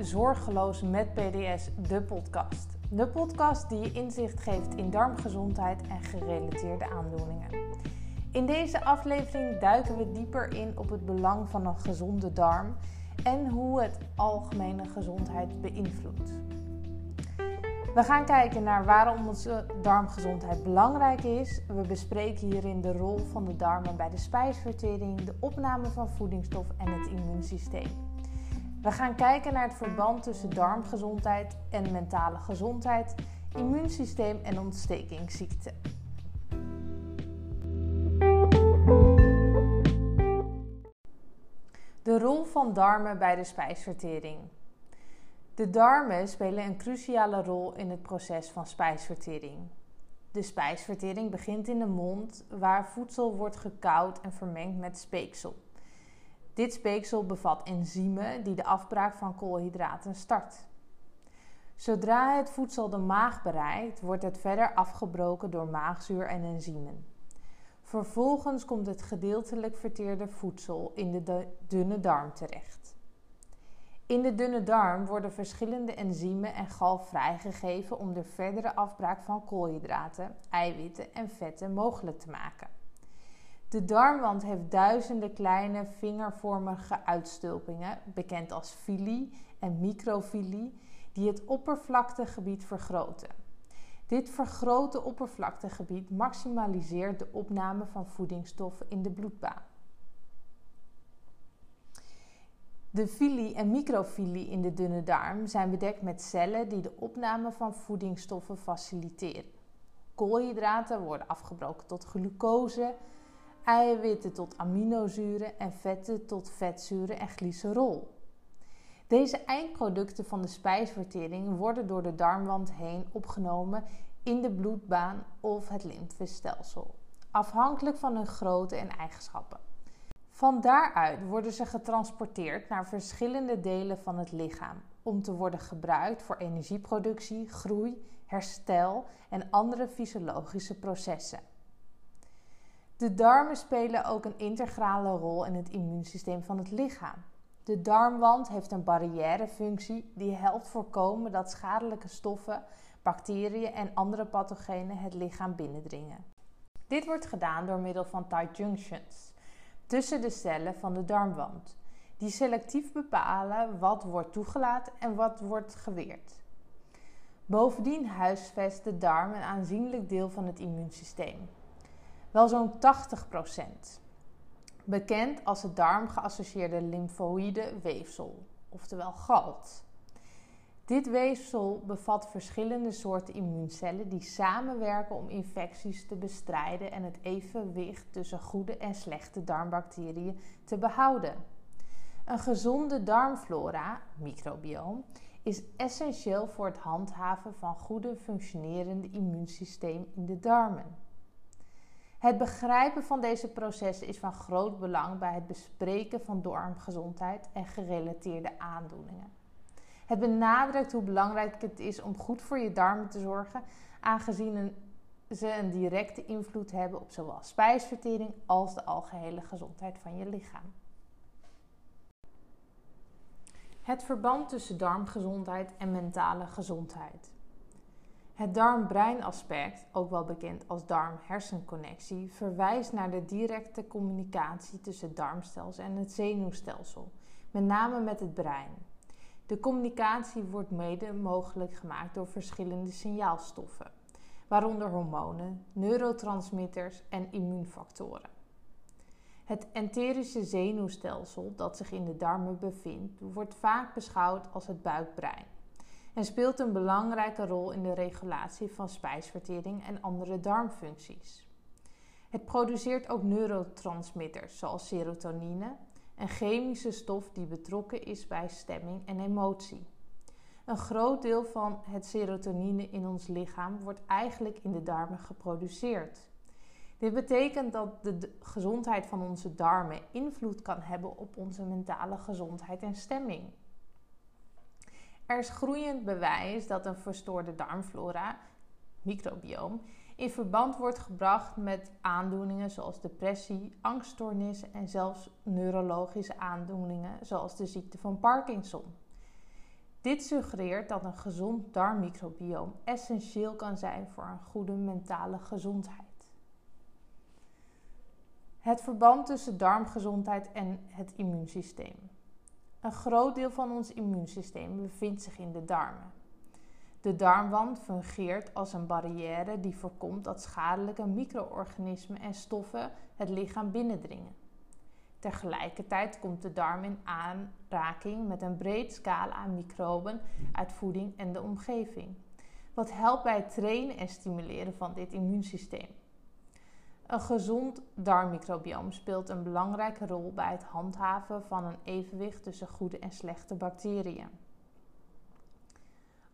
Zorgeloos met PDS, de podcast. De podcast die je inzicht geeft in darmgezondheid en gerelateerde aandoeningen. In deze aflevering duiken we dieper in op het belang van een gezonde darm en hoe het algemene gezondheid beïnvloedt. We gaan kijken naar waarom onze darmgezondheid belangrijk is. We bespreken hierin de rol van de darmen bij de spijsvertering, de opname van voedingsstof en het immuunsysteem. We gaan kijken naar het verband tussen darmgezondheid en mentale gezondheid, immuunsysteem en ontstekingsziekten. De rol van darmen bij de spijsvertering. De darmen spelen een cruciale rol in het proces van spijsvertering. De spijsvertering begint in de mond, waar voedsel wordt gekauwd en vermengd met speeksel. Dit speeksel bevat enzymen die de afbraak van koolhydraten start. Zodra het voedsel de maag bereikt, wordt het verder afgebroken door maagzuur en enzymen. Vervolgens komt het gedeeltelijk verteerde voedsel in de dunne darm terecht. In de dunne darm worden verschillende enzymen en galf vrijgegeven om de verdere afbraak van koolhydraten, eiwitten en vetten mogelijk te maken. De darmwand heeft duizenden kleine vingervormige uitstulpingen, bekend als villi en microvilli, die het oppervlaktegebied vergroten. Dit vergrote oppervlaktegebied maximaliseert de opname van voedingsstoffen in de bloedbaan. De villi en microvilli in de dunne darm zijn bedekt met cellen die de opname van voedingsstoffen faciliteren. Koolhydraten worden afgebroken tot glucose, eiwitten tot aminozuren en vetten tot vetzuren en glycerol. Deze eindproducten van de spijsvertering worden door de darmwand heen opgenomen in de bloedbaan of het lymfestelsel, afhankelijk van hun grootte en eigenschappen. Van daaruit worden ze getransporteerd naar verschillende delen van het lichaam om te worden gebruikt voor energieproductie, groei, herstel en andere fysiologische processen. De darmen spelen ook een integrale rol in het immuunsysteem van het lichaam. De darmwand heeft een barrièrefunctie die helpt voorkomen dat schadelijke stoffen, bacteriën en andere pathogenen het lichaam binnendringen. Dit wordt gedaan door middel van tight junctions tussen de cellen van de darmwand, die selectief bepalen wat wordt toegelaten en wat wordt geweerd. Bovendien huisvest de darm een aanzienlijk deel van het immuunsysteem wel zo'n 80%. Bekend als het darmgeassocieerde lymfoïde weefsel, oftewel GALT. Dit weefsel bevat verschillende soorten immuuncellen die samenwerken om infecties te bestrijden en het evenwicht tussen goede en slechte darmbacteriën te behouden. Een gezonde darmflora, microbioom, is essentieel voor het handhaven van goede functionerende immuunsysteem in de darmen. Het begrijpen van deze processen is van groot belang bij het bespreken van darmgezondheid en gerelateerde aandoeningen. Het benadrukt hoe belangrijk het is om goed voor je darmen te zorgen, aangezien ze een directe invloed hebben op zowel spijsvertering als de algehele gezondheid van je lichaam. Het verband tussen darmgezondheid en mentale gezondheid. Het darm-brein aspect, ook wel bekend als darm-hersenconnectie, verwijst naar de directe communicatie tussen het darmstelsel en het zenuwstelsel, met name met het brein. De communicatie wordt mede mogelijk gemaakt door verschillende signaalstoffen, waaronder hormonen, neurotransmitters en immuunfactoren. Het enterische zenuwstelsel dat zich in de darmen bevindt, wordt vaak beschouwd als het buikbrein en speelt een belangrijke rol in de regulatie van spijsvertering en andere darmfuncties. Het produceert ook neurotransmitters zoals serotonine, een chemische stof die betrokken is bij stemming en emotie. Een groot deel van het serotonine in ons lichaam wordt eigenlijk in de darmen geproduceerd. Dit betekent dat de gezondheid van onze darmen invloed kan hebben op onze mentale gezondheid en stemming. Er is groeiend bewijs dat een verstoorde darmflora, microbioom, in verband wordt gebracht met aandoeningen zoals depressie, angststoornissen en zelfs neurologische aandoeningen zoals de ziekte van Parkinson. Dit suggereert dat een gezond darmmicrobioom essentieel kan zijn voor een goede mentale gezondheid. Het verband tussen darmgezondheid en het immuunsysteem. Een groot deel van ons immuunsysteem bevindt zich in de darmen. De darmwand fungeert als een barrière die voorkomt dat schadelijke micro-organismen en stoffen het lichaam binnendringen. Tegelijkertijd komt de darm in aanraking met een breed scala aan microben uit voeding en de omgeving, wat helpt bij het trainen en stimuleren van dit immuunsysteem. Een gezond darmmicrobioom speelt een belangrijke rol bij het handhaven van een evenwicht tussen goede en slechte bacteriën.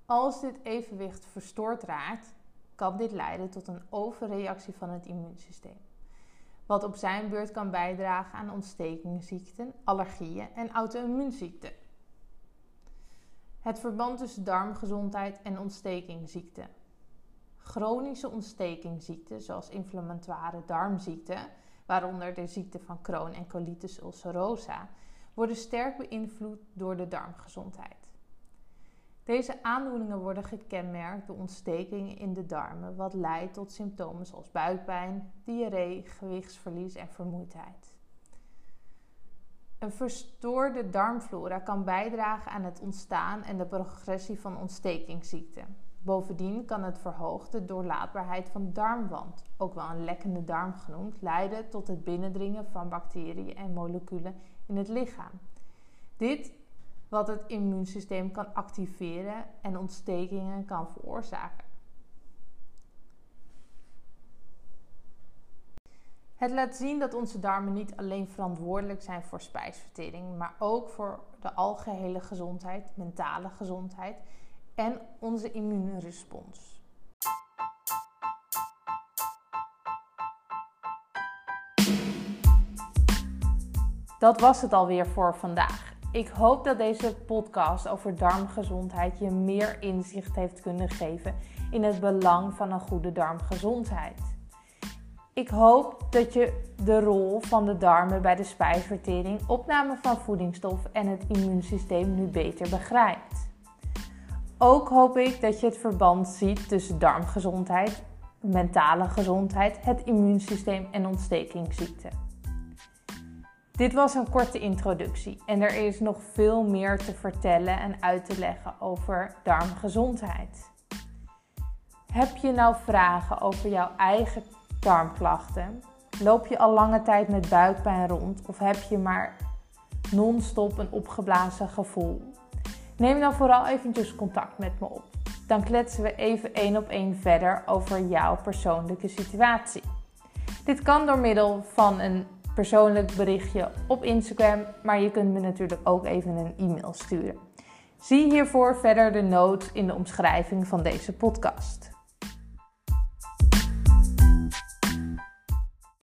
Als dit evenwicht verstoord raakt, kan dit leiden tot een overreactie van het immuunsysteem, wat op zijn beurt kan bijdragen aan ontstekingsziekten, allergieën en auto-immuunziekten. Het verband tussen darmgezondheid en ontstekingsziekten. Chronische ontstekingsziekten, zoals inflammatoire darmziekten, waaronder de ziekte van Crohn en colitis ulcerosa, worden sterk beïnvloed door de darmgezondheid. Deze aandoeningen worden gekenmerkt door ontstekingen in de darmen, wat leidt tot symptomen zoals buikpijn, diarree, gewichtsverlies en vermoeidheid. Een verstoorde darmflora kan bijdragen aan het ontstaan en de progressie van ontstekingsziekten. Bovendien kan het verhoogde doorlaatbaarheid van darmwand, ook wel een lekkende darm genoemd, leiden tot het binnendringen van bacteriën en moleculen in het lichaam. Dit wat het immuunsysteem kan activeren en ontstekingen kan veroorzaken. Het laat zien dat onze darmen niet alleen verantwoordelijk zijn voor spijsvertering, maar ook voor de algehele gezondheid, mentale gezondheid en onze immuunrespons. Dat was het alweer voor vandaag. Ik hoop dat deze podcast over darmgezondheid je meer inzicht heeft kunnen geven in het belang van een goede darmgezondheid. Ik hoop dat je de rol van de darmen bij de spijsvertering, opname van voedingsstoffen en het immuunsysteem nu beter begrijpt. Ook hoop ik dat je het verband ziet tussen darmgezondheid, mentale gezondheid, het immuunsysteem en ontstekingsziekten. Dit was een korte introductie en er is nog veel meer te vertellen en uit te leggen over darmgezondheid. Heb je nou vragen over jouw eigen darmklachten? Loop je al lange tijd met buikpijn rond of heb je maar non-stop een opgeblazen gevoel? Neem dan vooral eventjes contact met me op. Dan kletsen we even één op één verder over jouw persoonlijke situatie. Dit kan door middel van een persoonlijk berichtje op Instagram, maar je kunt me natuurlijk ook even een e-mail sturen. Zie hiervoor verder de notes in de omschrijving van deze podcast.